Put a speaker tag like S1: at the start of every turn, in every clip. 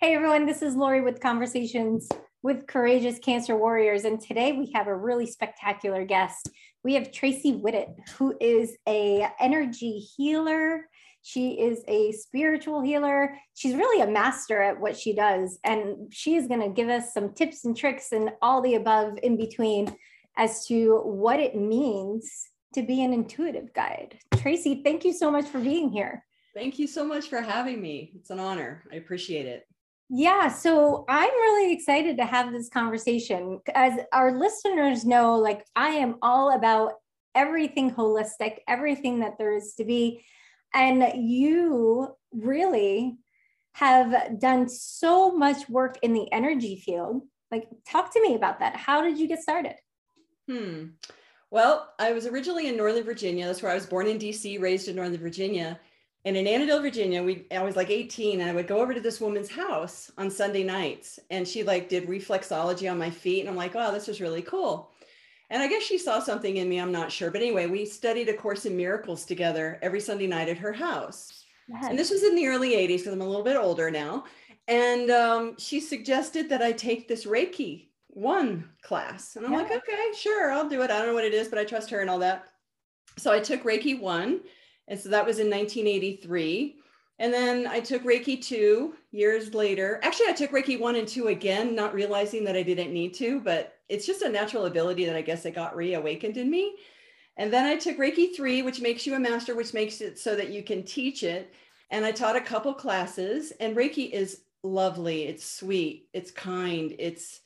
S1: Hey everyone, this is Lori with Conversations with Courageous Cancer Warriors. And today we have a really spectacular guest. We have Tracy Whittet, who is a energy healer. She is a spiritual healer. She's really a master at what she does. And she is going to give us some tips and tricks and all the above in between as to what it means to be an intuitive guide. Tracy, thank you so much for being here.
S2: Thank you so much for having me. It's an honor. I appreciate it.
S1: Yeah, so I'm really excited to have this conversation. As our listeners know, like I am all about everything holistic, everything that there is to be. And you really have done so much work in the energy field. Like, talk to me about that. How did you get started?
S2: Hmm. Well, I was originally in Northern Virginia. That's where I was born in DC, raised in Northern Virginia. And in Annandale, Virginia, we I was like 18 and I would go over to this woman's house on Sunday nights and she like did reflexology on my feet. And I'm like, wow, this is really cool. And I guess she saw something in me, I'm not sure. But anyway, we studied A Course in Miracles together every Sunday night at her house. Yes. And this was in the early 80s because I'm a little bit older now. And um, she suggested that I take this Reiki one class. And I'm yeah. like, okay, sure, I'll do it. I don't know what it is, but I trust her and all that. So I took Reiki one. And so that was in 1983. And then I took Reiki two years later. Actually, I took Reiki one and two again, not realizing that I didn't need to, but it's just a natural ability that I guess it got reawakened in me. And then I took Reiki three, which makes you a master, which makes it so that you can teach it. And I taught a couple classes, and Reiki is lovely. It's sweet. It's kind. It's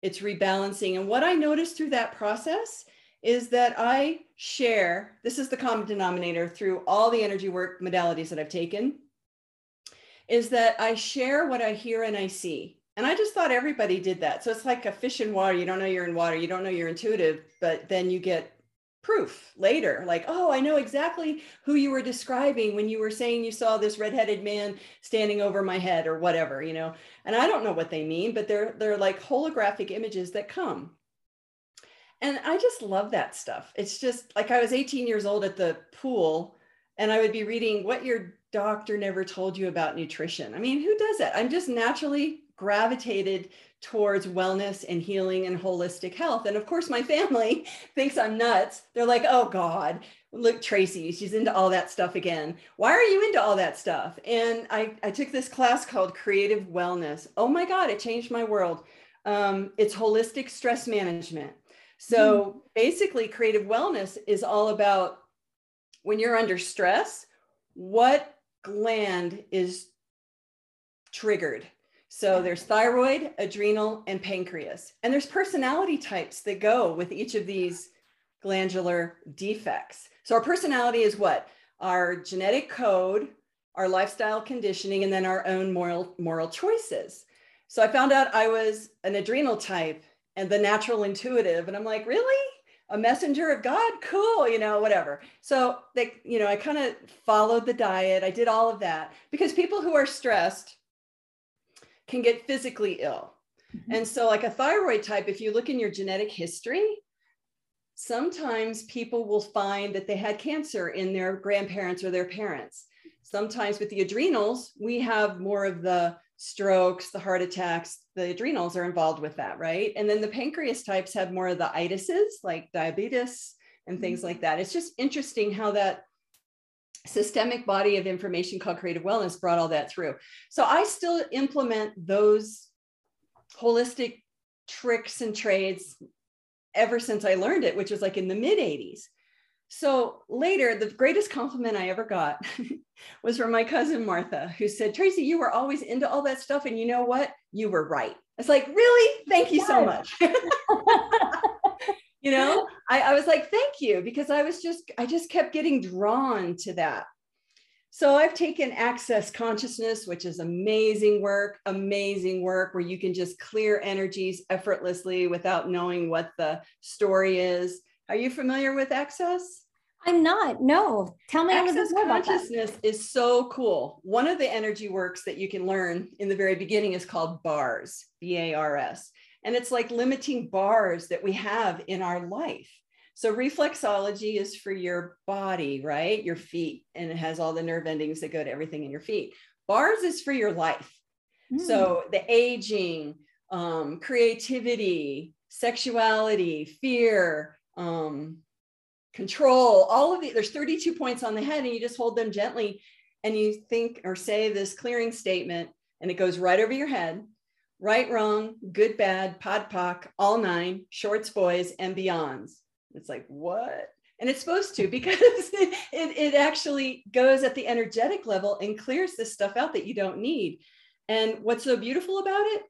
S2: it's rebalancing. And what I noticed through that process is that I share, this is the common denominator through all the energy work modalities that I've taken, is that I share what I hear and I see. And I just thought everybody did that. So it's like a fish in water. You don't know you're in water, you don't know you're intuitive, but then you get proof later like oh i know exactly who you were describing when you were saying you saw this redheaded man standing over my head or whatever you know and i don't know what they mean but they're they're like holographic images that come and I just love that stuff. It's just like I was 18 years old at the pool and I would be reading what your doctor never told you about nutrition. I mean, who does that? I'm just naturally gravitated towards wellness and healing and holistic health. And of course, my family thinks I'm nuts. They're like, oh God, look, Tracy, she's into all that stuff again. Why are you into all that stuff? And I, I took this class called Creative Wellness. Oh my God, it changed my world. Um, it's holistic stress management. So mm. basically, creative wellness is all about when you're under stress, what gland is triggered. So there's thyroid, adrenal, and pancreas. And there's personality types that go with each of these glandular defects. So our personality is what? Our genetic code, our lifestyle conditioning, and then our own moral moral choices. So I found out I was an adrenal type and the natural intuitive. And I'm like, really? A messenger of God? Cool, you know, whatever. So they, you know, I kind of followed the diet. I did all of that because people who are stressed can get physically ill. Mm-hmm. And so, like a thyroid type, if you look in your genetic history, sometimes people will find that they had cancer in their grandparents or their parents. Sometimes with the adrenals, we have more of the strokes, the heart attacks, the adrenals are involved with that, right? And then the pancreas types have more of the itises like diabetes and things mm-hmm. like that. It's just interesting how that systemic body of information called creative wellness brought all that through. So I still implement those holistic tricks and trades ever since I learned it, which was like in the mid 80s. So later, the greatest compliment I ever got was from my cousin Martha, who said, Tracy, you were always into all that stuff. And you know what? You were right. It's like, really? Thank you so much. you know, I, I was like, thank you, because I was just, I just kept getting drawn to that. So I've taken access consciousness, which is amazing work, amazing work where you can just clear energies effortlessly without knowing what the story is. Are you familiar with access?
S1: I'm not. No. Tell me
S2: Access consciousness is so cool. One of the energy works that you can learn in the very beginning is called bars, B A R S. And it's like limiting bars that we have in our life. So reflexology is for your body, right? Your feet, and it has all the nerve endings that go to everything in your feet. Bars is for your life. Mm. So the aging, um, creativity, sexuality, fear, um, control, all of the, there's 32 points on the head, and you just hold them gently and you think or say this clearing statement, and it goes right over your head right, wrong, good, bad, pod, poc, all nine, shorts, boys, and beyonds. It's like, what? And it's supposed to because it, it actually goes at the energetic level and clears this stuff out that you don't need. And what's so beautiful about it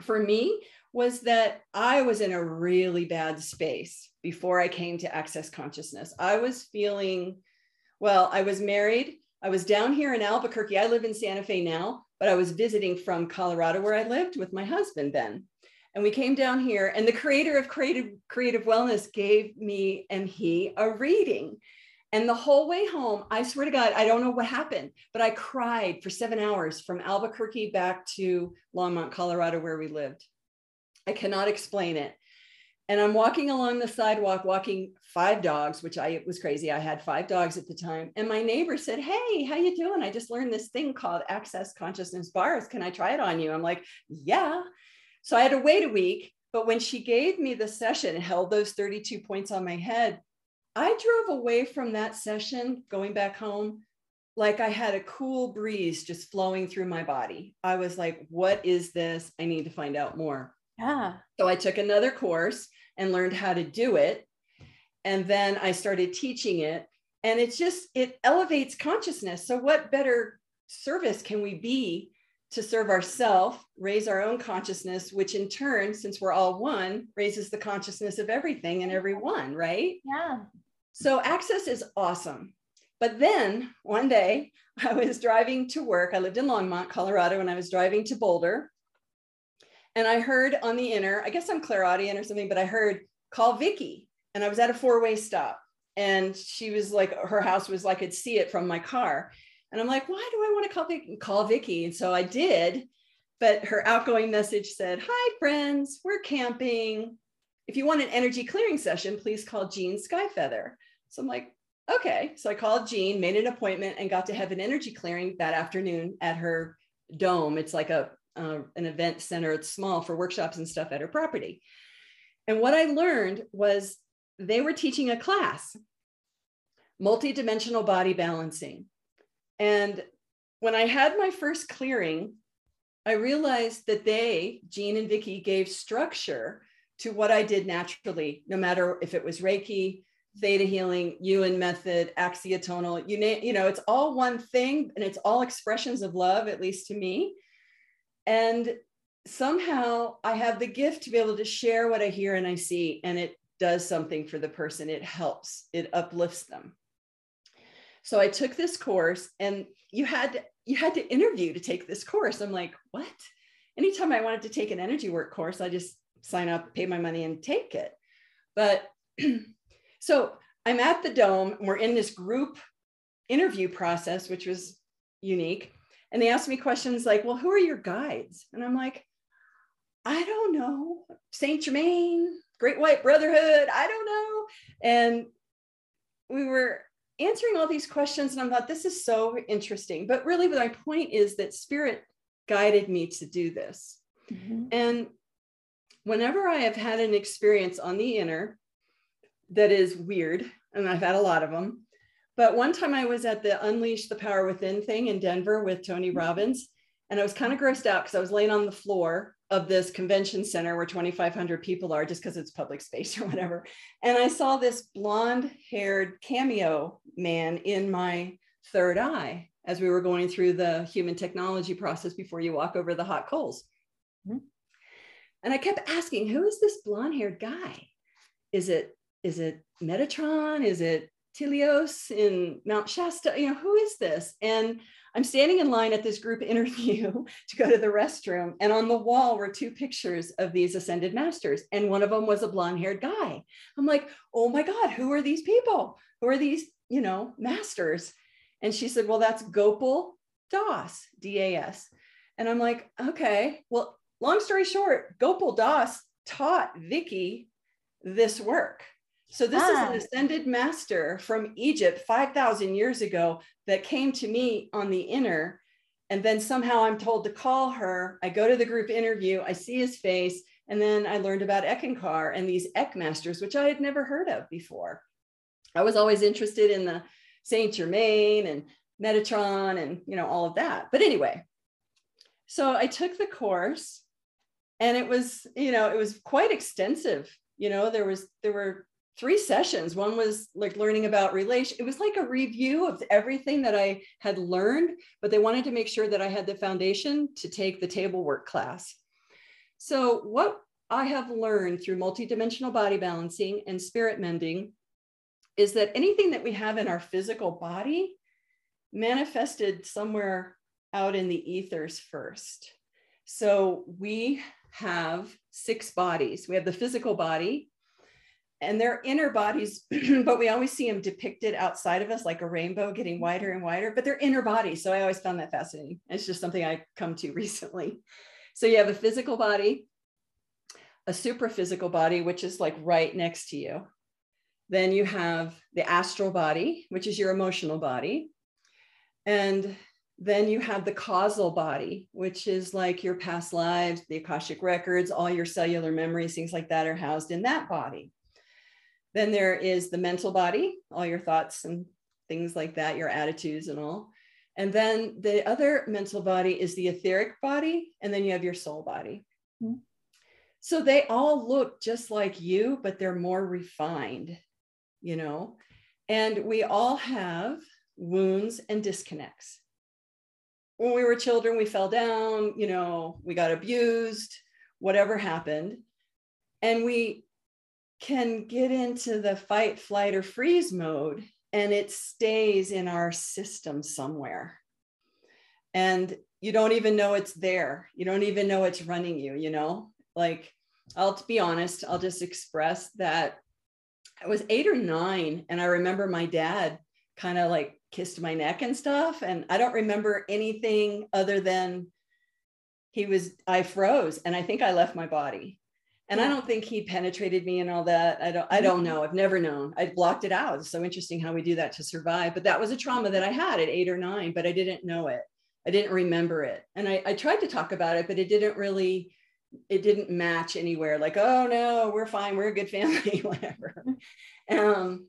S2: for me was that I was in a really bad space before I came to Access Consciousness. I was feeling, well, I was married. I was down here in Albuquerque. I live in Santa Fe now, but I was visiting from Colorado where I lived with my husband then. And we came down here, and the creator of Creative, Creative Wellness gave me and he a reading. And the whole way home, I swear to God, I don't know what happened, but I cried for seven hours from Albuquerque back to Longmont, Colorado, where we lived. I cannot explain it. And I'm walking along the sidewalk, walking five dogs, which I was crazy. I had five dogs at the time. And my neighbor said, Hey, how you doing? I just learned this thing called access consciousness bars. Can I try it on you? I'm like, yeah. So I had to wait a week. But when she gave me the session and held those 32 points on my head, I drove away from that session going back home like I had a cool breeze just flowing through my body. I was like, what is this? I need to find out more.
S1: Yeah.
S2: So I took another course and learned how to do it. And then I started teaching it. And it's just, it elevates consciousness. So, what better service can we be to serve ourselves, raise our own consciousness, which in turn, since we're all one, raises the consciousness of everything and everyone, right?
S1: Yeah.
S2: So access is awesome. But then one day I was driving to work. I lived in Longmont, Colorado, and I was driving to Boulder. And I heard on the inner, I guess I'm clairaudient or something, but I heard call Vicky. And I was at a four-way stop. And she was like, her house was like, I could see it from my car. And I'm like, why do I want to call Vicky? Call Vicky. And so I did. But her outgoing message said, Hi, friends, we're camping. If you want an energy clearing session, please call Jean Skyfeather. So I'm like, okay. So I called Jean, made an appointment, and got to have an energy clearing that afternoon at her dome. It's like a uh, an event center. It's small for workshops and stuff at her property. And what I learned was they were teaching a class, multidimensional body balancing. And when I had my first clearing, I realized that they, Jean and Vicky, gave structure to what I did naturally, no matter if it was Reiki, Theta healing, Yuen method, axiatonal, you you know, it's all one thing and it's all expressions of love, at least to me. And somehow I have the gift to be able to share what I hear and I see, and it does something for the person. It helps, it uplifts them. So I took this course and you had you had to interview to take this course. I'm like, what? Anytime I wanted to take an energy work course, I just sign up, pay my money, and take it. But so I'm at the dome, and we're in this group interview process, which was unique. And they asked me questions like, well, who are your guides? And I'm like, I don't know. Saint Germain, Great White Brotherhood, I don't know. And we were answering all these questions and I thought this is so interesting. But really, my point is that spirit guided me to do this. Mm-hmm. And whenever I have had an experience on the inner that is weird, and I've had a lot of them, but one time I was at the Unleash the Power Within thing in Denver with Tony mm-hmm. Robbins, and I was kind of grossed out because I was laying on the floor of this convention center where 2,500 people are just because it's public space or whatever. And I saw this blonde haired cameo man in my third eye as we were going through the human technology process before you walk over the hot coals. Mm-hmm. And I kept asking, who is this blonde haired guy? Is it is it Metatron? Is it Telos in Mount Shasta? You know, who is this? And I'm standing in line at this group interview to go to the restroom, and on the wall were two pictures of these ascended masters, and one of them was a blonde-haired guy. I'm like, oh my God, who are these people? Who are these, you know, masters? And she said, well, that's Gopal Das, D-A-S. And I'm like, okay, well, long story short, Gopal Das taught Vicky this work. So this ah. is an ah. ascended master from Egypt 5,000 years ago that came to me on the inner and then somehow I'm told to call her. I go to the group interview, I see his face, and then I learned about Eckankar and these Eck masters, which I had never heard of before. I was always interested in the Saint Germain and Metatron and you know all of that. But anyway, so I took the course and it was, you know, it was quite extensive. You know, there was there were three sessions. One was like learning about relation. It was like a review of everything that I had learned, but they wanted to make sure that I had the foundation to take the table work class. So what I have learned through multidimensional body balancing and spirit mending is that anything that we have in our physical body manifested somewhere out in the ethers first. So we have six bodies. We have the physical body, and they're inner bodies, but we always see them depicted outside of us like a rainbow getting mm-hmm. wider and wider, but they're inner bodies. So I always found that fascinating. It's just something I come to recently. So you have a physical body, a supraphysical body, which is like right next to you. Then you have the astral body, which is your emotional body. And then you have the causal body, which is like your past lives, the Akashic records, all your cellular memories, things like that are housed in that body. Then there is the mental body, all your thoughts and things like that, your attitudes and all. And then the other mental body is the etheric body. And then you have your soul body. Mm-hmm. So they all look just like you, but they're more refined, you know? And we all have wounds and disconnects. When we were children, we fell down, you know, we got abused, whatever happened. And we can get into the fight, flight, or freeze mode, and it stays in our system somewhere. And you don't even know it's there. You don't even know it's running you, you know? Like, I'll be honest, I'll just express that I was eight or nine, and I remember my dad kind of like kissed my neck and stuff. And I don't remember anything other than he was, I froze and I think I left my body and yeah. i don't think he penetrated me and all that. I don't i don't know. I've never known. I blocked it out. It's so interesting how we do that to survive. But that was a trauma that i had at eight or nine but i didn't know it. I didn't remember it. And i, I tried to talk about it but it didn't really it didn't match anywhere. Like oh no we're fine. We're a good family whatever. Um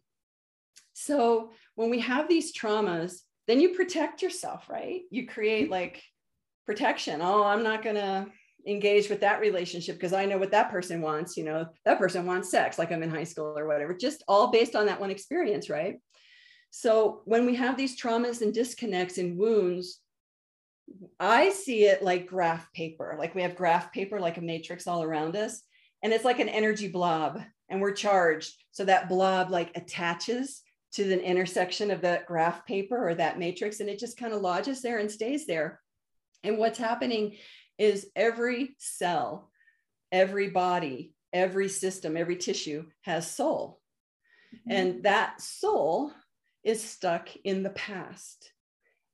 S2: so when we have these traumas then you protect yourself right? You create like protection. Oh i'm not gonna engage with that relationship because I know what that person wants. You know, that person wants sex, like I'm in high school or whatever, just all based on that one experience, right? So when we have these traumas and disconnects and wounds, I see it like graph paper, like we have graph paper, like a matrix all around us. And it's like an energy blob, and we're charged. So that blob like attaches to the intersection of that graph paper or that matrix, and it just kind of lodges there and stays there. And what's happening is every cell, every body, every system, every tissue has soul. Mm-hmm. And that soul is stuck in the past.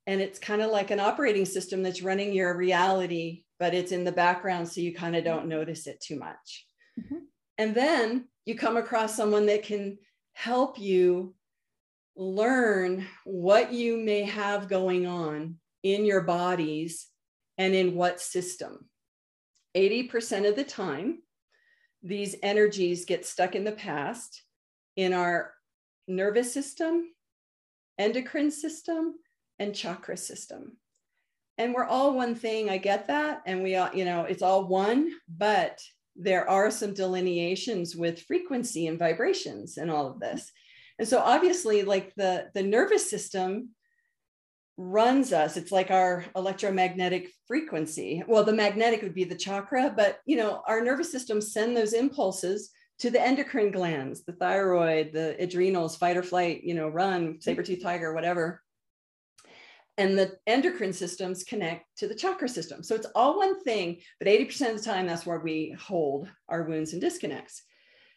S2: And it's kind of like an operating system that's running your reality, but it's in the background. So you kind of don't notice it too much. Mm-hmm. And then you come across someone that can help you learn what you may have going on in your bodies and in what system. 80% of the time, these energies get stuck in the past in our nervous system, endocrine system, and chakra system. And we're all one thing. I get that. And we all, you know, it's all one, but there are some delineations with frequency and vibrations and all of this. And so obviously, like the, the nervous system runs us. It's like our electromagnetic frequency. Well the magnetic would be the chakra but you know our nervous system send those impulses to the endocrine glands the thyroid the adrenals fight or flight you know run saber tooth tiger whatever. And the endocrine systems connect to the chakra system. So it's all one thing but 80% of the time that's where we hold our wounds and disconnects.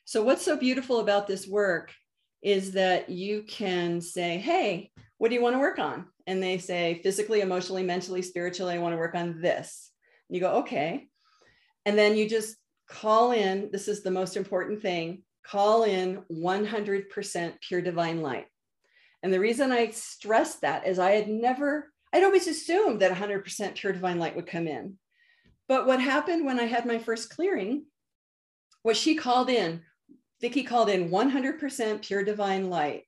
S2: So what's so beautiful about this work is that you can say hey what do you want to work on and they say physically, emotionally, mentally, spiritually, I want to work on this. And you go, okay. And then you just call in, this is the most important thing call in 100% pure divine light. And the reason I stress that is I had never, I'd always assumed that 100% pure divine light would come in. But what happened when I had my first clearing was she called in, Vicki called in 100% pure divine light.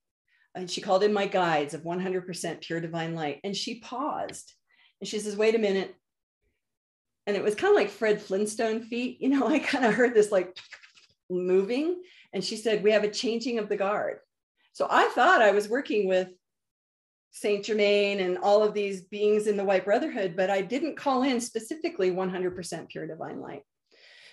S2: And she called in my guides of 100% pure divine light. And she paused and she says, wait a minute. And it was kind of like Fred Flintstone feet. You know, I kind of heard this like moving. And she said, we have a changing of the guard. So I thought I was working with Saint Germain and all of these beings in the White Brotherhood, but I didn't call in specifically 100% pure divine light.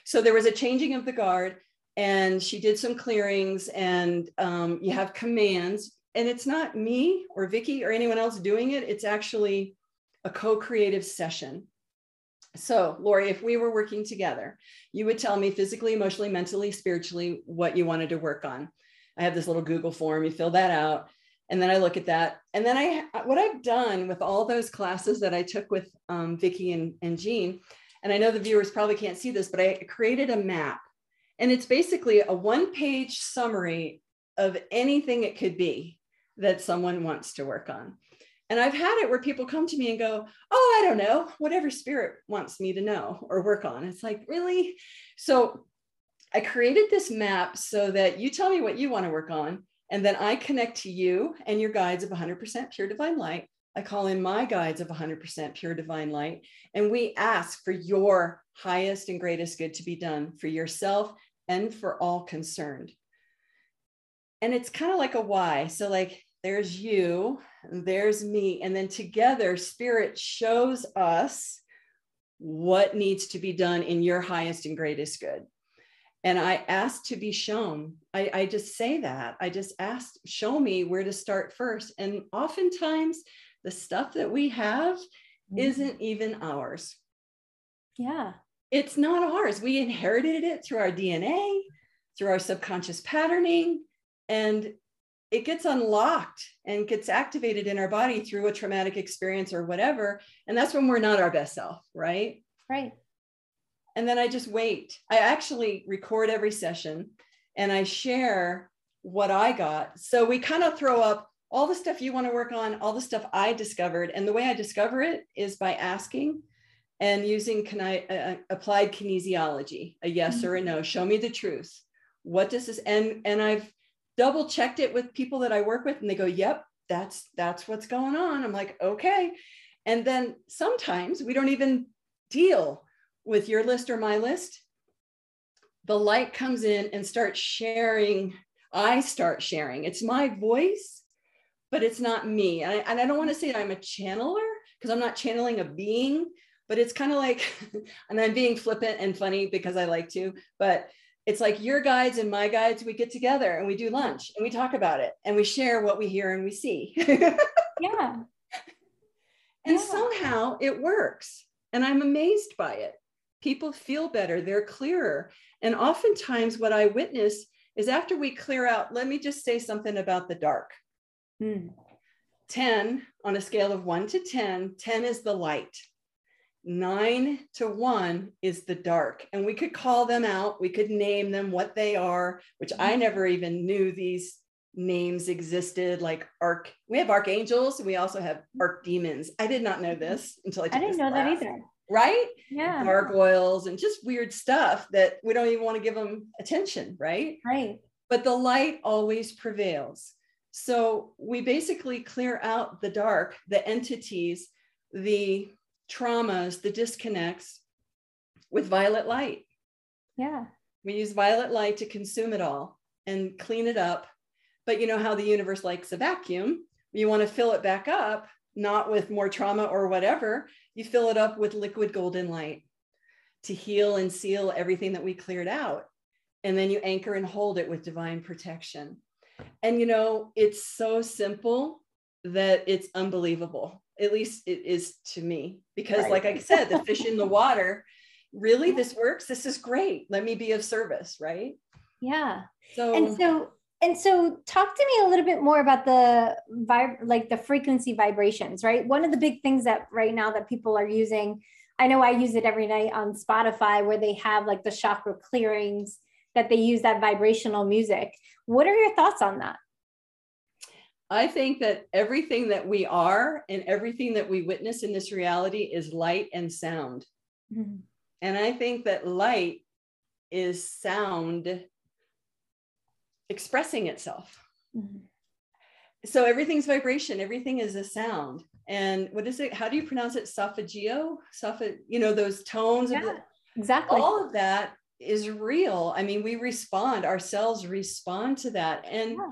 S2: So there was a changing of the guard, and she did some clearings, and um, you have commands. And it's not me or Vicki or anyone else doing it, it's actually a co creative session. So, Lori, if we were working together, you would tell me physically, emotionally, mentally, spiritually what you wanted to work on. I have this little Google form, you fill that out and then I look at that. And then I, what I've done with all those classes that I took with um, Vicki and, and Jean, and I know the viewers probably can't see this, but I created a map. And it's basically a one page summary of anything it could be that someone wants to work on. And I've had it where people come to me and go, Oh, I don't know, whatever spirit wants me to know or work on. It's like, really? So I created this map so that you tell me what you want to work on and then I connect to you and your guides of 100% pure divine light. I call in my guides of 100% pure divine light. And we ask for your highest and greatest good to be done for yourself and for all concerned. And it's kind of like a why. So, like, there's you, there's me. And then together, spirit shows us what needs to be done in your highest and greatest good and I asked to be shown. I, I, just say that. I just asked, show me where to start first. And oftentimes, the stuff that we have mm-hmm. isn't even ours.
S1: Yeah.
S2: It's not ours. We inherited it through our DNA, through our subconscious patterning, and it gets unlocked and gets activated in our body through a traumatic experience or whatever. And that's when we're not our best self, right?
S1: Right
S2: and then I just wait. I actually record every session and I share what I got. So we kind of throw up all the stuff you want to work on, all the stuff I discovered. And the way I discover it is by asking and using uh, uh, applied kinesiology, a yes mm-hmm. or a no. Show me the truth. What does this and and I've double checked it with people that I work with and they go, "Yep, that's that's what's going on." I'm like, "Okay." And then sometimes we don't even deal with your list or my list, the light comes in and starts sharing. I start sharing. It's my voice, but it's not me. And I, and I don't want to say I'm a channeler because I'm not channeling a being, but it's kind of like, and I'm being flippant and funny because I like to, but it's like your guides and my guides, we get together and we do lunch and we talk about it and we share what we hear and we see.
S1: yeah.
S2: And yeah. somehow it works. And I'm amazed by it people feel better, they're clearer. And oftentimes, what I witness is after we clear out, let me just say something about the dark. Mm. 10 on a scale of 1 to 10, 10 is the light. Nine to one is the dark. And we could call them out. We could name them what they are, which I mm-hmm. never even knew these names existed like arc we have archangels we also have archdemons i did not know mm-hmm. this until i, I
S1: didn't know class. that either
S2: right?
S1: Yeah.
S2: Gargoyles and just weird stuff that we don't even want to give them attention, right?
S1: Right.
S2: But the light always prevails. So we basically clear out the dark, the entities, the traumas, the disconnects with violet light.
S1: Yeah.
S2: We use violet light to consume it all and clean it up. But you know how the universe likes a vacuum. You want to fill it back up, not with more trauma or whatever you fill it up with liquid golden light to heal and seal everything that we cleared out. And then you anchor and hold it with divine protection. And you know, it's so simple that it's unbelievable. At least it is to me, because, right. like I said, the fish in the water really, this works. This is great. Let me be of service, right?
S1: Yeah. So, and so and so talk to me a little bit more about the vib- like the frequency vibrations right one of the big things that right now that people are using i know i use it every night on spotify where they have like the chakra clearings that they use that vibrational music what are your thoughts on that
S2: I think that everything that we are and everything that we witness in this reality is light and sound. Mm-hmm. And I think that light is sound expressing itself. Mm-hmm. So everything's vibration, everything is a sound. And what is it? How do you pronounce it? Solfeggio? Soph- you know, those tones.
S1: Yeah, the, exactly.
S2: All of that is real. I mean, we respond, ourselves respond to that. And yeah.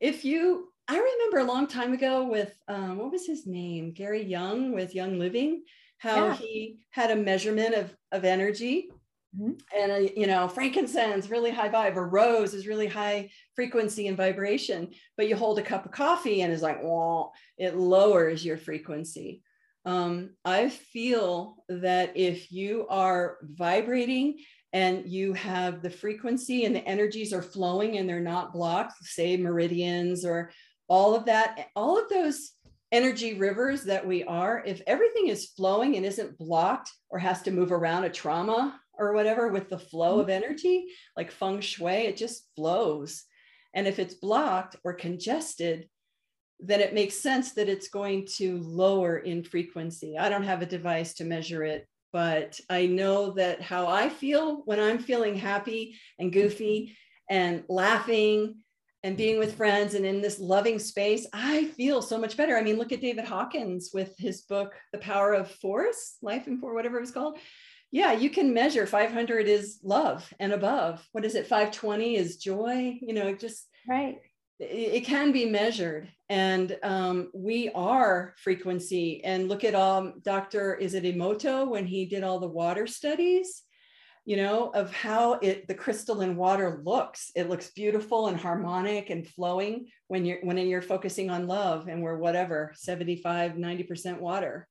S2: if you, I remember a long time ago with, um, what was his name? Gary Young with Young Living, how yeah. he had a measurement of, of energy Mm-hmm. And, uh, you know, frankincense, really high vibe, or rose is really high frequency and vibration. But you hold a cup of coffee and it's like, well, it lowers your frequency. Um, I feel that if you are vibrating and you have the frequency and the energies are flowing and they're not blocked, say meridians or all of that, all of those energy rivers that we are, if everything is flowing and isn't blocked or has to move around a trauma or whatever with the flow of mm-hmm. energy, like feng shui, it just flows. And if it's blocked or congested, then it makes sense that it's going to lower in frequency. I don't have a device to measure it, but I know that how I feel when I'm feeling happy and goofy and laughing and being with friends and in this loving space, I feel so much better. I mean, look at David Hawkins with his book, The Power of Force, Life and For, whatever it was called yeah, you can measure 500 is love and above. What is it? 520 is joy. You know, just
S1: right.
S2: It, it can be measured, and um, we are frequency. And look at um, Dr. Is it Emoto when he did all the water studies? You know, of how it the crystalline water looks. It looks beautiful and harmonic and flowing when you're when you're focusing on love, and we're whatever 75, 90% water.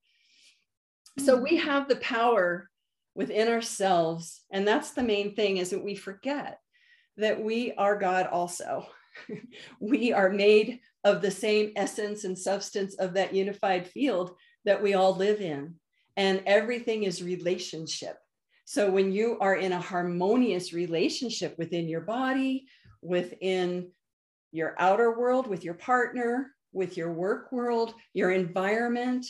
S2: So we mm. have the power within ourselves and that's the main thing is that we forget that we are god also we are made of the same essence and substance of that unified field that we all live in and everything is relationship so when you are in a harmonious relationship within your body within your outer world with your partner with your work world your environment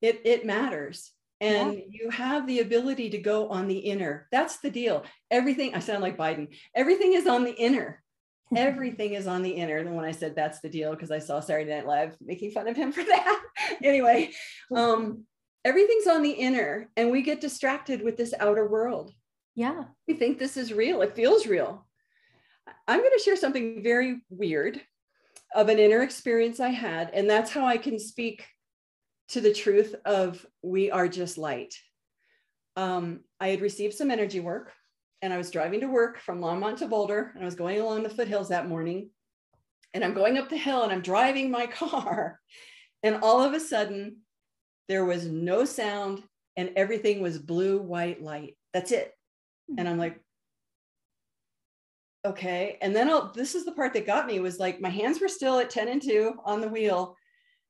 S2: it, it matters and yeah. you have the ability to go on the inner. That's the deal. Everything, I sound like Biden, everything is on the inner. Everything is on the inner. And when I said that's the deal, because I saw Saturday Night Live making fun of him for that. anyway, um, everything's on the inner, and we get distracted with this outer world.
S1: Yeah.
S2: We think this is real, it feels real. I'm going to share something very weird of an inner experience I had, and that's how I can speak to the truth of we are just light. Um, I had received some energy work and I was driving to work from Longmont to Boulder and I was going along the foothills that morning. And I'm going up the hill and I'm driving my car. And all of a sudden, there was no sound and everything was blue, white light. That's it. And I'm like, okay. And then I'll, this is the part that got me was like my hands were still at 10 and 2 on the wheel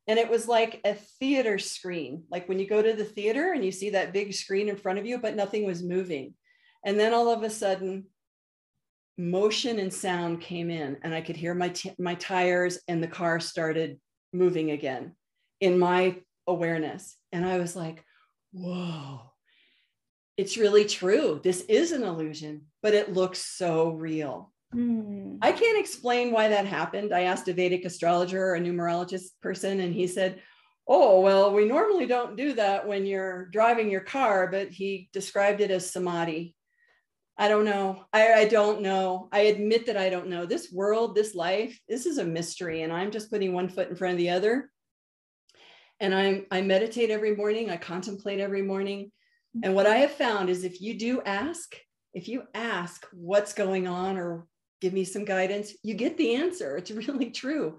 S2: and it was like a theater screen like when you go to the theater and you see that big screen in front of you but nothing was moving and then all of a sudden motion and sound came in and i could hear my t- my tires and the car started moving again in my awareness and i was like whoa it's really true this is an illusion but it looks so real Mm. I can't explain why that happened. I asked a Vedic astrologer or a numerologist person, and he said, Oh, well, we normally don't do that when you're driving your car, but he described it as samadhi. I don't know. I, I don't know. I admit that I don't know. This world, this life, this is a mystery, and I'm just putting one foot in front of the other. And I'm, I meditate every morning, I contemplate every morning. Mm-hmm. And what I have found is if you do ask, if you ask what's going on or give me some guidance you get the answer. It's really true.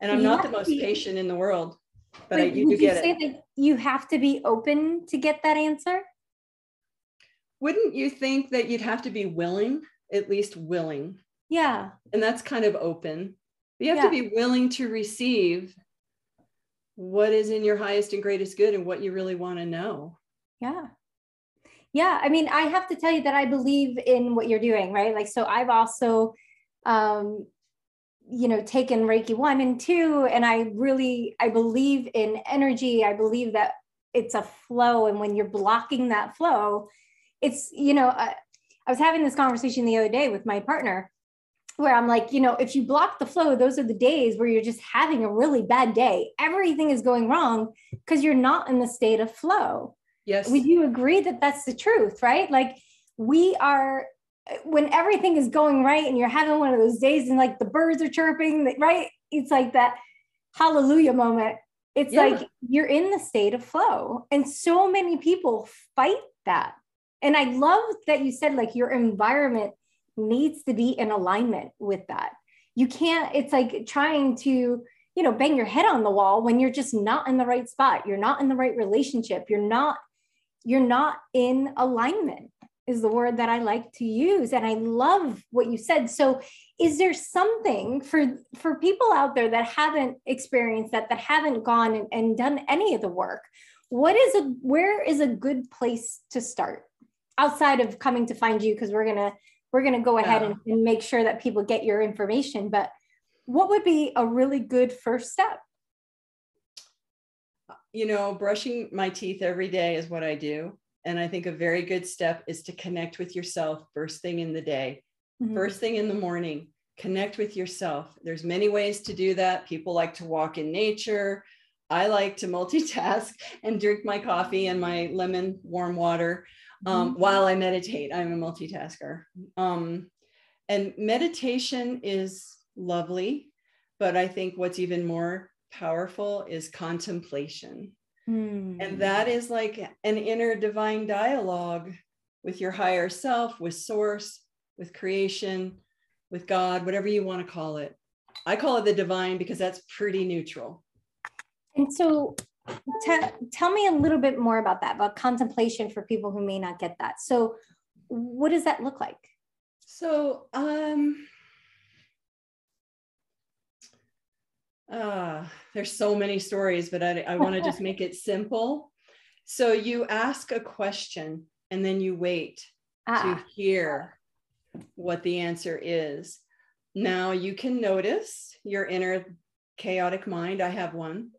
S2: And i'm not the most be, patient in the world but I, you do get it. that
S1: you have to be open to get that answer?
S2: Wouldn't you think that you'd have to be willing at least willing?
S1: Yeah.
S2: And that's kind of open. You have yeah. to be willing to receive what is in your highest and greatest good and what you really want to know.
S1: Yeah. Yeah i mean i have to tell you that i believe in what you're doing right? Like so i've also um you know taken reiki 1 and 2 and i really i believe in energy. I believe that it's a flow and when you're blocking that flow it's you know I, I was having this conversation the other day with my partner where I'm like, you know, if you block the flow, those are the days where you're just having a really bad day. Everything is going wrong because you're not in the state of flow.
S2: Yes.
S1: Would you agree that that's the truth, right? Like we are when everything is going right and you're having one of those days and like the birds are chirping, right? It's like that hallelujah moment. It's yeah. like you're in the state of flow. And so many people fight that. And I love that you said like your environment needs to be in alignment with that. You can't, it's like trying to, you know, bang your head on the wall when you're just not in the right spot. You're not in the right relationship. You're not, you're not in alignment is the word that I like to use. And I love what you said. So is there something for for people out there that haven't experienced that, that haven't gone and, and done any of the work? What is a where is a good place to start outside of coming to find you? Because we're gonna we're going to go ahead yeah. and, and make sure that people get your information. But what would be a really good first step?
S2: You know, brushing my teeth every day is what I do. And I think a very good step is to connect with yourself first thing in the day, mm-hmm. first thing in the morning. Connect with yourself. There's many ways to do that. People like to walk in nature. I like to multitask and drink my coffee and my lemon warm water um, mm-hmm. while I meditate. I'm a multitasker. Um, and meditation is lovely, but I think what's even more powerful is contemplation. Mm. And that is like an inner divine dialogue with your higher self, with source, with creation, with God, whatever you want to call it. I call it the divine because that's pretty neutral.
S1: And so T- tell me a little bit more about that, about contemplation for people who may not get that. So, what does that look like?
S2: So, um, uh, there's so many stories, but I, I want to just make it simple. So, you ask a question and then you wait ah. to hear what the answer is. Now, you can notice your inner chaotic mind. I have one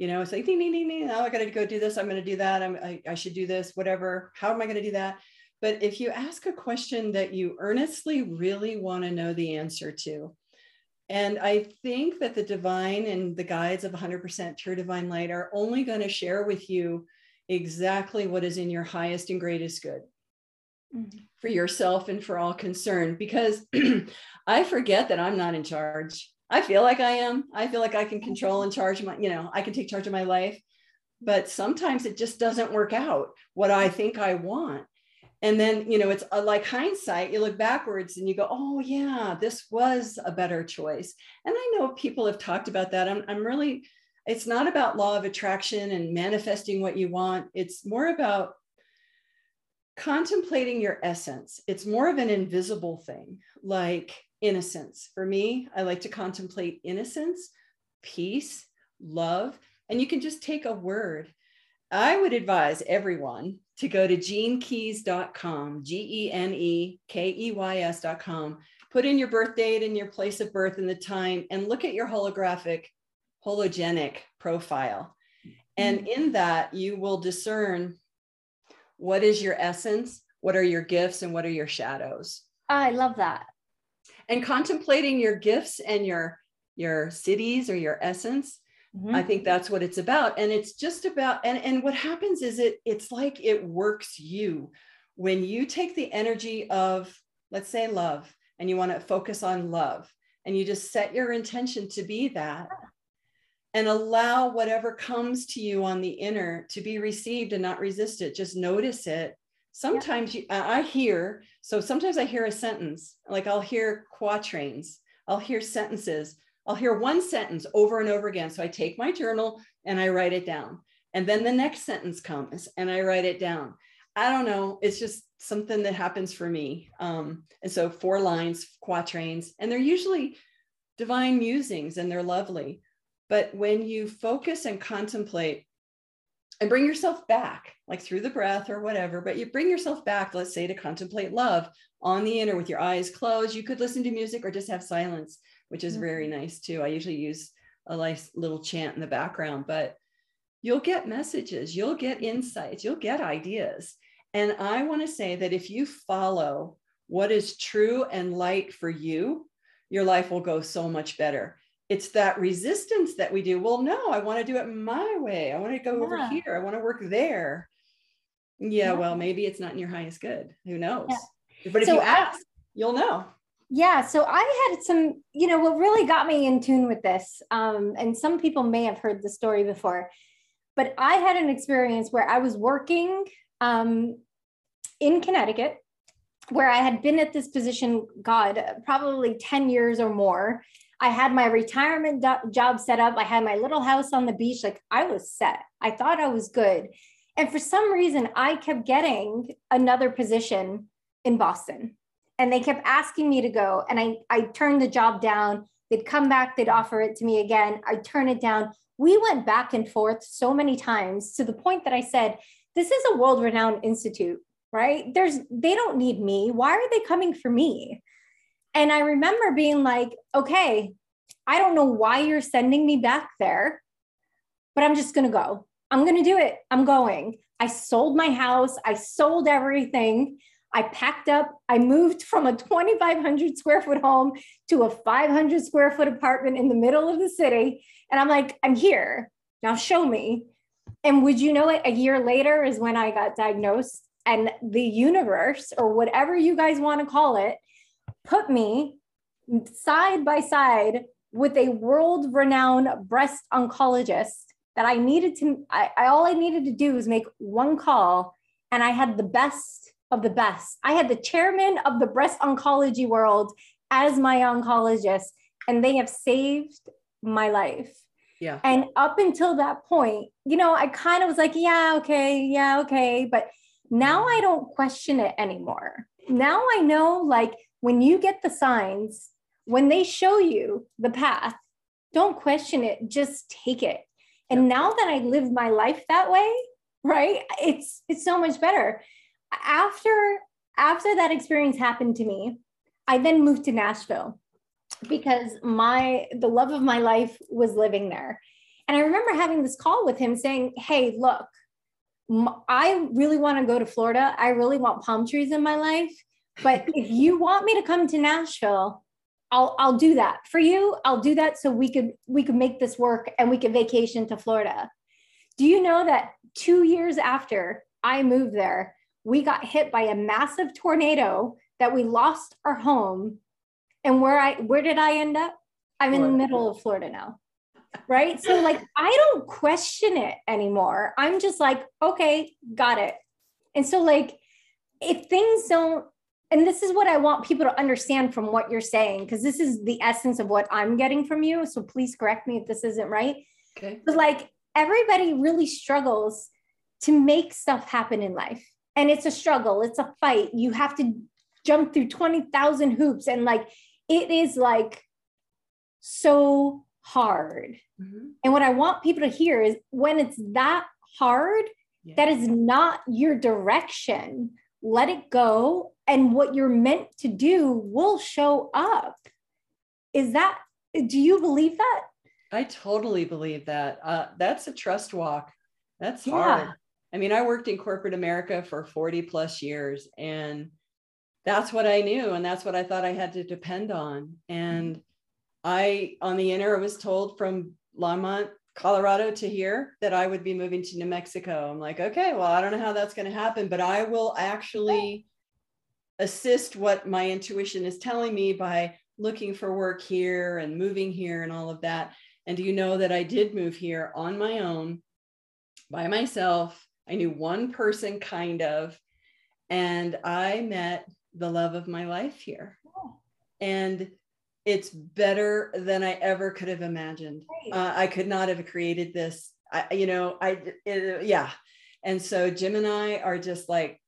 S2: you know it's like ding ding ding ding oh i gotta go do this i'm gonna do that I'm, I, I should do this whatever how am i gonna do that? But if you ask a question that you earnestly really want to know the answer to and i think that the divine and the guides of 100% pure divine light are only going to share with you exactly what is in your highest and greatest good. Mm-hmm. for yourself and for all concerned because i forget that i'm not in charge I feel like I am. I feel like I can control and charge my, you know, I can take charge of my life. But sometimes it just doesn't work out what I think I want. And then, you know, it's uh, like hindsight, you look backwards and you go, oh, yeah, this was a better choice. And I know people have talked about that. I'm, I'm really, it's not about law of attraction and manifesting what you want. It's more about contemplating your essence. It's more of an invisible thing. Like, innocence. For me, I like to contemplate innocence, peace, love, and you can just take a word. I would advise everyone to go to genekeys.com, G E N E K E Y S.com. Put in your birth date and your place of birth and the time, and look at your holographic, hologenic profile. And mm. in that, you will discern what is your essence, what are your gifts, and what are your shadows.
S1: I love that
S2: and contemplating your gifts and your your siddhis or your essence mm-hmm. i think that's what it's about and it's just about and and what happens is it it's like it works you when you take the energy of let's say love and you want to focus on love and you just set your intention to be that and allow whatever comes to you on the inner to be received and not resist it just notice it sometimes you, I hear, so sometimes I hear a sentence, like I'll hear quatrains, I'll hear sentences, I'll hear one sentence over and over again. So I take my journal and I write it down. And then the next sentence comes and I write it down. I don't know. It's just something that happens for me. Um, and so four lines, quatrains, and they're usually divine musings and they're lovely. But when you focus and contemplate and bring yourself back, like through the breath or whatever, but you bring yourself back, let's say, to contemplate love on the inner with your eyes closed. You could listen to music or just have silence, which is very mm-hmm. nice too. I usually use a nice little chant in the background, but you'll get messages, you'll get insights, you'll get ideas. And I want to say that if you follow what is true and light for you, your life will go so much better. It's that resistance that we do. Well, no, I want to do it my way. I want to go yeah. over here. I want to work there. Yeah, yeah, well, maybe it's not in your highest good. Who knows? Yeah. But if so you ask, I, you'll know.
S1: Yeah. So I had some, you know, what really got me in tune with this, um, and some people may have heard the story before, but I had an experience where I was working um, in Connecticut, where I had been at this position, God, probably 10 years or more. I had my retirement do- job set up. I had my little house on the beach. Like I was set. I thought I was good. And for some reason, I kept getting another position in Boston. And they kept asking me to go. And I, I turned the job down. They'd come back, they'd offer it to me again. I'd turn it down. We went back and forth so many times to the point that I said, This is a world renowned institute, right? There's, they don't need me. Why are they coming for me? And I remember being like, okay, I don't know why you're sending me back there, but I'm just going to go. I'm going to do it. I'm going. I sold my house. I sold everything. I packed up. I moved from a 2,500 square foot home to a 500 square foot apartment in the middle of the city. And I'm like, I'm here. Now show me. And would you know it? A year later is when I got diagnosed, and the universe, or whatever you guys want to call it, put me side by side with a world renowned breast oncologist that I needed to, I, I, all I needed to do was make one call and I had the best of the best. I had the chairman of the breast oncology world as my oncologist and they have saved my life.
S2: Yeah.
S1: And up until that point, you know, I kind of was like, yeah, okay, yeah, okay. But now I don't question it anymore. Now I know like when you get the signs, when they show you the path, don't question it, just take it. And now that I live my life that way, right? It's it's so much better. After after that experience happened to me, I then moved to Nashville because my the love of my life was living there. And I remember having this call with him saying, "Hey, look, I really want to go to Florida. I really want palm trees in my life. But if you want me to come to Nashville, I'll I'll do that for you. I'll do that so we could we could make this work and we could vacation to Florida. Do you know that 2 years after I moved there, we got hit by a massive tornado that we lost our home and where I where did I end up? I'm in the middle of Florida now. Right? So like I don't question it anymore. I'm just like, okay, got it. And so like if things don't and this is what I want people to understand from what you're saying, because this is the essence of what I'm getting from you. So please correct me if this isn't right.
S2: Okay.
S1: But like everybody really struggles to make stuff happen in life. And it's a struggle, it's a fight. You have to jump through 20,000 hoops. And like it is like so hard. Mm-hmm. And what I want people to hear is when it's that hard, yeah. that is not your direction. Let it go and what you're meant to do will show up. Is that, do you believe that?
S2: I totally believe that. Uh, that's a trust walk. That's yeah. hard. I mean, I worked in corporate America for 40 plus years, and that's what I knew. And that's what I thought I had to depend on. And I, on the inner, was told from Longmont, Colorado to here that I would be moving to New Mexico. I'm like, okay, well, I don't know how that's going to happen, but I will actually assist what my intuition is telling me by looking for work here and moving here and all of that. And do you know that I did move here on my own by myself? I knew one person kind of, and I met the love of my life here. Oh. And it's better than I ever could have imagined. Uh, I could not have created this. I, you know, I, it, yeah. And so Jim and I are just like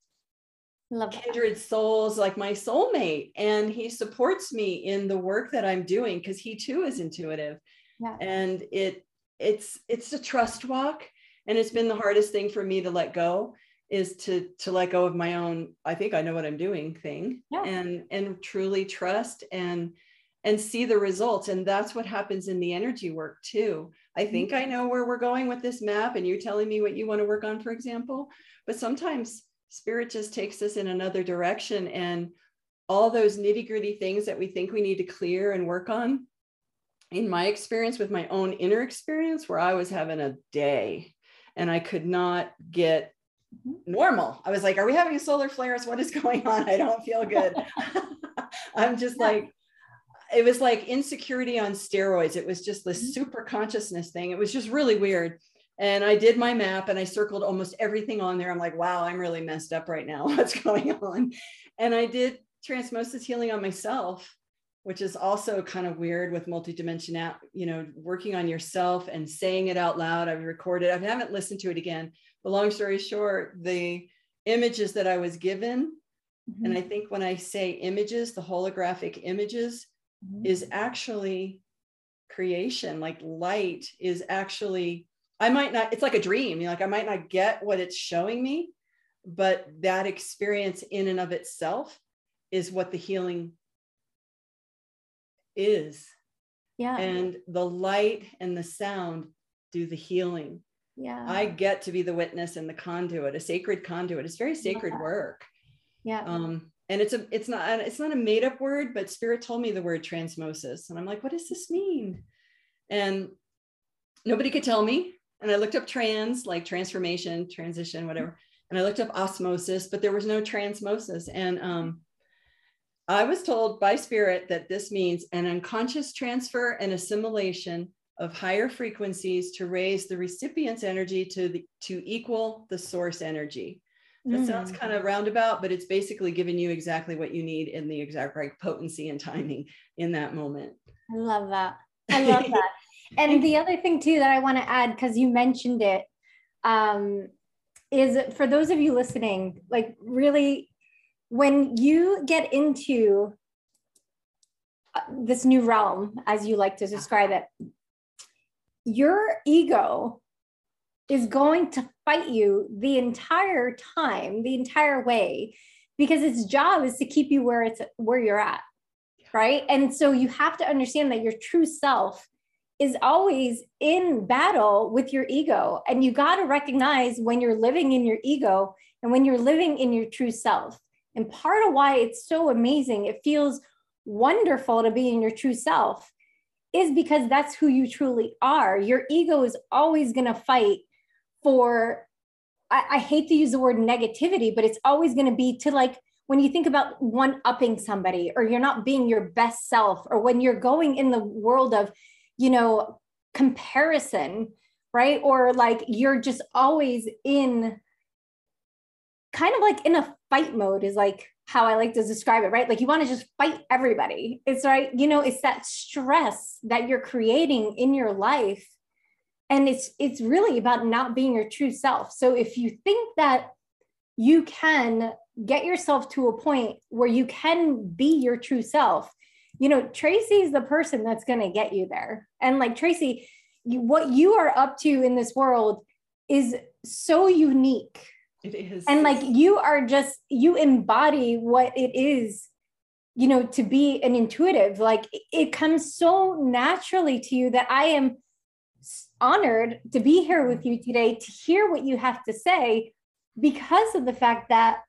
S2: Love kindred that. souls, like my soulmate. And he supports me in the work that I'm doing because he too is intuitive. Yeah. And it it's it's a trust walk. And it's been the hardest thing for me to let go is to to let go of my own, I think I know what I'm doing thing yeah. and and truly trust and and see the results. And that's what happens in the energy work too. I think mm-hmm. I know where we're going with this map, and you're telling me what you want to work on, for example. But sometimes spirit just takes us in another direction, and all those nitty gritty things that we think we need to clear and work on. In my experience, with my own inner experience, where I was having a day and I could not get normal. I was like, Are we having solar flares? What is going on? I don't feel good. I'm just like, it was like insecurity on steroids. It was just this mm-hmm. super consciousness thing. It was just really weird. And I did my map and I circled almost everything on there. I'm like, wow, I'm really messed up right now. What's going on? And I did transmosis healing on myself, which is also kind of weird with multidimensional, you know, working on yourself and saying it out loud. I've recorded, I haven't listened to it again. But long story short, the images that I was given, mm-hmm. and I think when I say images, the holographic images, mm-hmm. is actually creation like light is actually i might not it's like a dream you know, like i might not get what it's showing me but that experience in and of itself is what the healing is.
S1: Yeah.
S2: And the light and the sound do the healing.
S1: Yeah.
S2: I get to be the witness and the conduit a sacred conduit. It's very sacred
S1: yeah.
S2: work.
S1: Yeah.
S2: Um and it's a it's not it's not a made up word but spirit told me the word transmosis. And i'm like what does this mean? And nobody could tell me and i looked up trans like transformation transition whatever and i looked up osmosis but there was no transmosis and um, i was told by spirit that this means an unconscious transfer and assimilation of higher frequencies to raise the recipient's energy to the to equal the source energy that mm. sounds kind of roundabout, but it's basically giving you exactly what you need in the exact right potency and timing in that moment.
S1: I love that. I love that. And the other thing too that I want to add, because you mentioned it, um, is for those of you listening, like really, when you get into uh, this new realm, as you like to describe it, your ego is going to fight you the entire time, the entire way, because its job is to keep you where it's where you're at. Right. And so you have to understand that your true self is always in battle with your ego. And you got to recognize when you're living in your ego and when you're living in your true self. And part of why it's so amazing, it feels wonderful to be in your true self, is because that's who you truly are. Your ego is always going to fight for I, I hate to use the word negativity, but it's always going to be to like when you think about one upping somebody or you're not being your best self or when you're going in the world of you know comparison right or like you're just always in kind of like in a fight mode is like how I like to describe it, right? Like you want to just fight everybody. It's right, you know, it's that stress that you're creating in your life and it's it's really about not being your true self so if you think that you can get yourself to a point where you can be your true self you know tracey is the person that's going to get you there. And like tracey you, what you are up to in this world is so unique.
S2: It is.
S1: And like you are just you embody what it is you know to be an intuitive. Like it comes so naturally to you that i am honored to be here with you today to hear what you have to say because of the fact that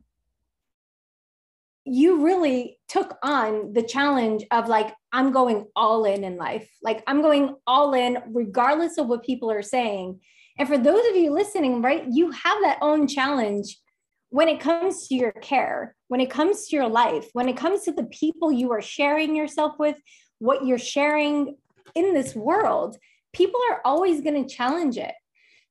S1: you really took on the challenge of like i'm going all in in life. Like i'm going all in regardless of what people are saying. And for those of you listening right you have that own challenge when it comes to your care when it comes to your life when it comes to the people you are sharing yourself with what you're sharing in this world. People are always going to challenge it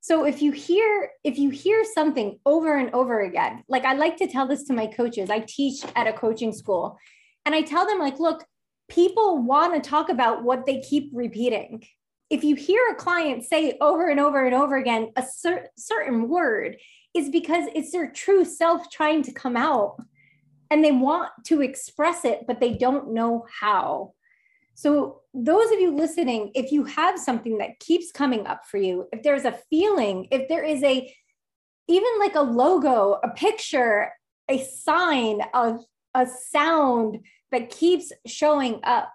S1: so if you hear if you hear something over and over again like i like to tell this to my coaches. I teach at a coaching school and i tell them like look people want to talk about what they keep repeating. If you hear a client say over and over and over again a cer- certain word is because it's their true self trying to come out and they want to express it but they don't know how so, those of you listening, if you have something that keeps coming up for you, if there's a feeling, if there is a even like a logo, a picture, a sign, of a sound that keeps showing up,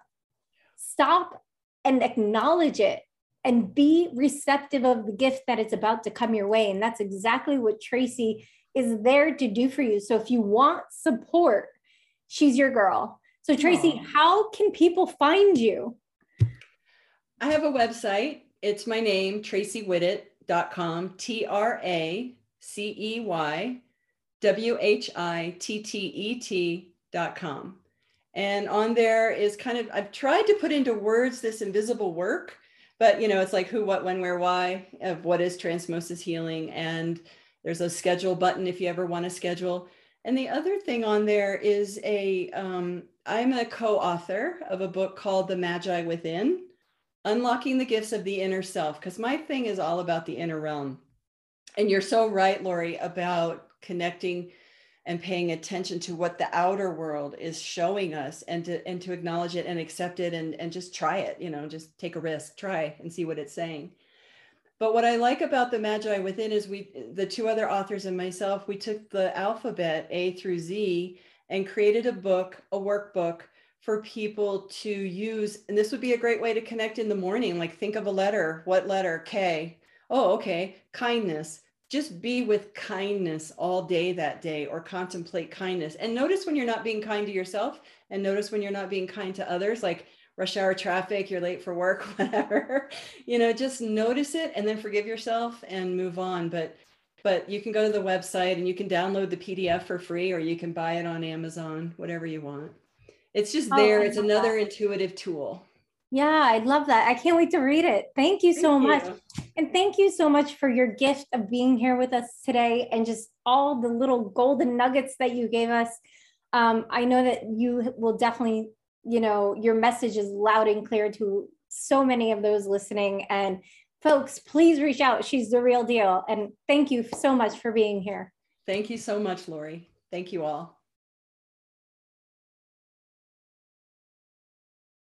S1: stop and acknowledge it and be receptive of the gift that is about to come your way. And that's exactly what Tracey is there to do for you. So if you want support, she's your girl. So, Tracey, Aww. how can people find you?
S2: I have a website. It's my name, traceywhittet.com, T R A C E Y W H I T T E T.com. And on there is kind of, I've tried to put into words this invisible work, but you know, it's like who, what, when, where, why of what is transmosis healing. And there's a schedule button if you ever want to schedule. And the other thing on there is a, um, I'm a co-author of a book called The Magi Within, Unlocking the Gifts of the Inner Self, because my thing is all about the inner realm. And you're so right, Lori, about connecting and paying attention to what the outer world is showing us and to and to acknowledge it and accept it and and just try it you know just take a risk try and see what it's saying but what i like about the magi within is we the two other authors and myself we took the alphabet a through z and created a book a workbook for people to use. And this would be a great way to connect in the morning like think of a letter. What letter? K. Oh okay. Kindness. Just be with kindness all day that day or contemplate kindness. And notice when you're not being kind to yourself and notice when you're not being kind to others like rush hour traffic you're late for work whatever. You know just notice it and then forgive yourself and move on. But but you can go to the website and you can download the pdf for free or you can buy it on amazon whatever you want it's just oh, there oh, it's another that. intuitive tool
S1: yeah, I'd love that. I can't wait to read it. Thank you so much. You. And thank you so much for your gift of being here with us today and just all the little golden nuggets that you gave us. Um, I know that you will definitely, you know, your message is loud and clear to so many of those listening. And folks, please reach out. She's the real deal. And thank you so much for being here.
S2: Thank you so much, Lori. Thank you all.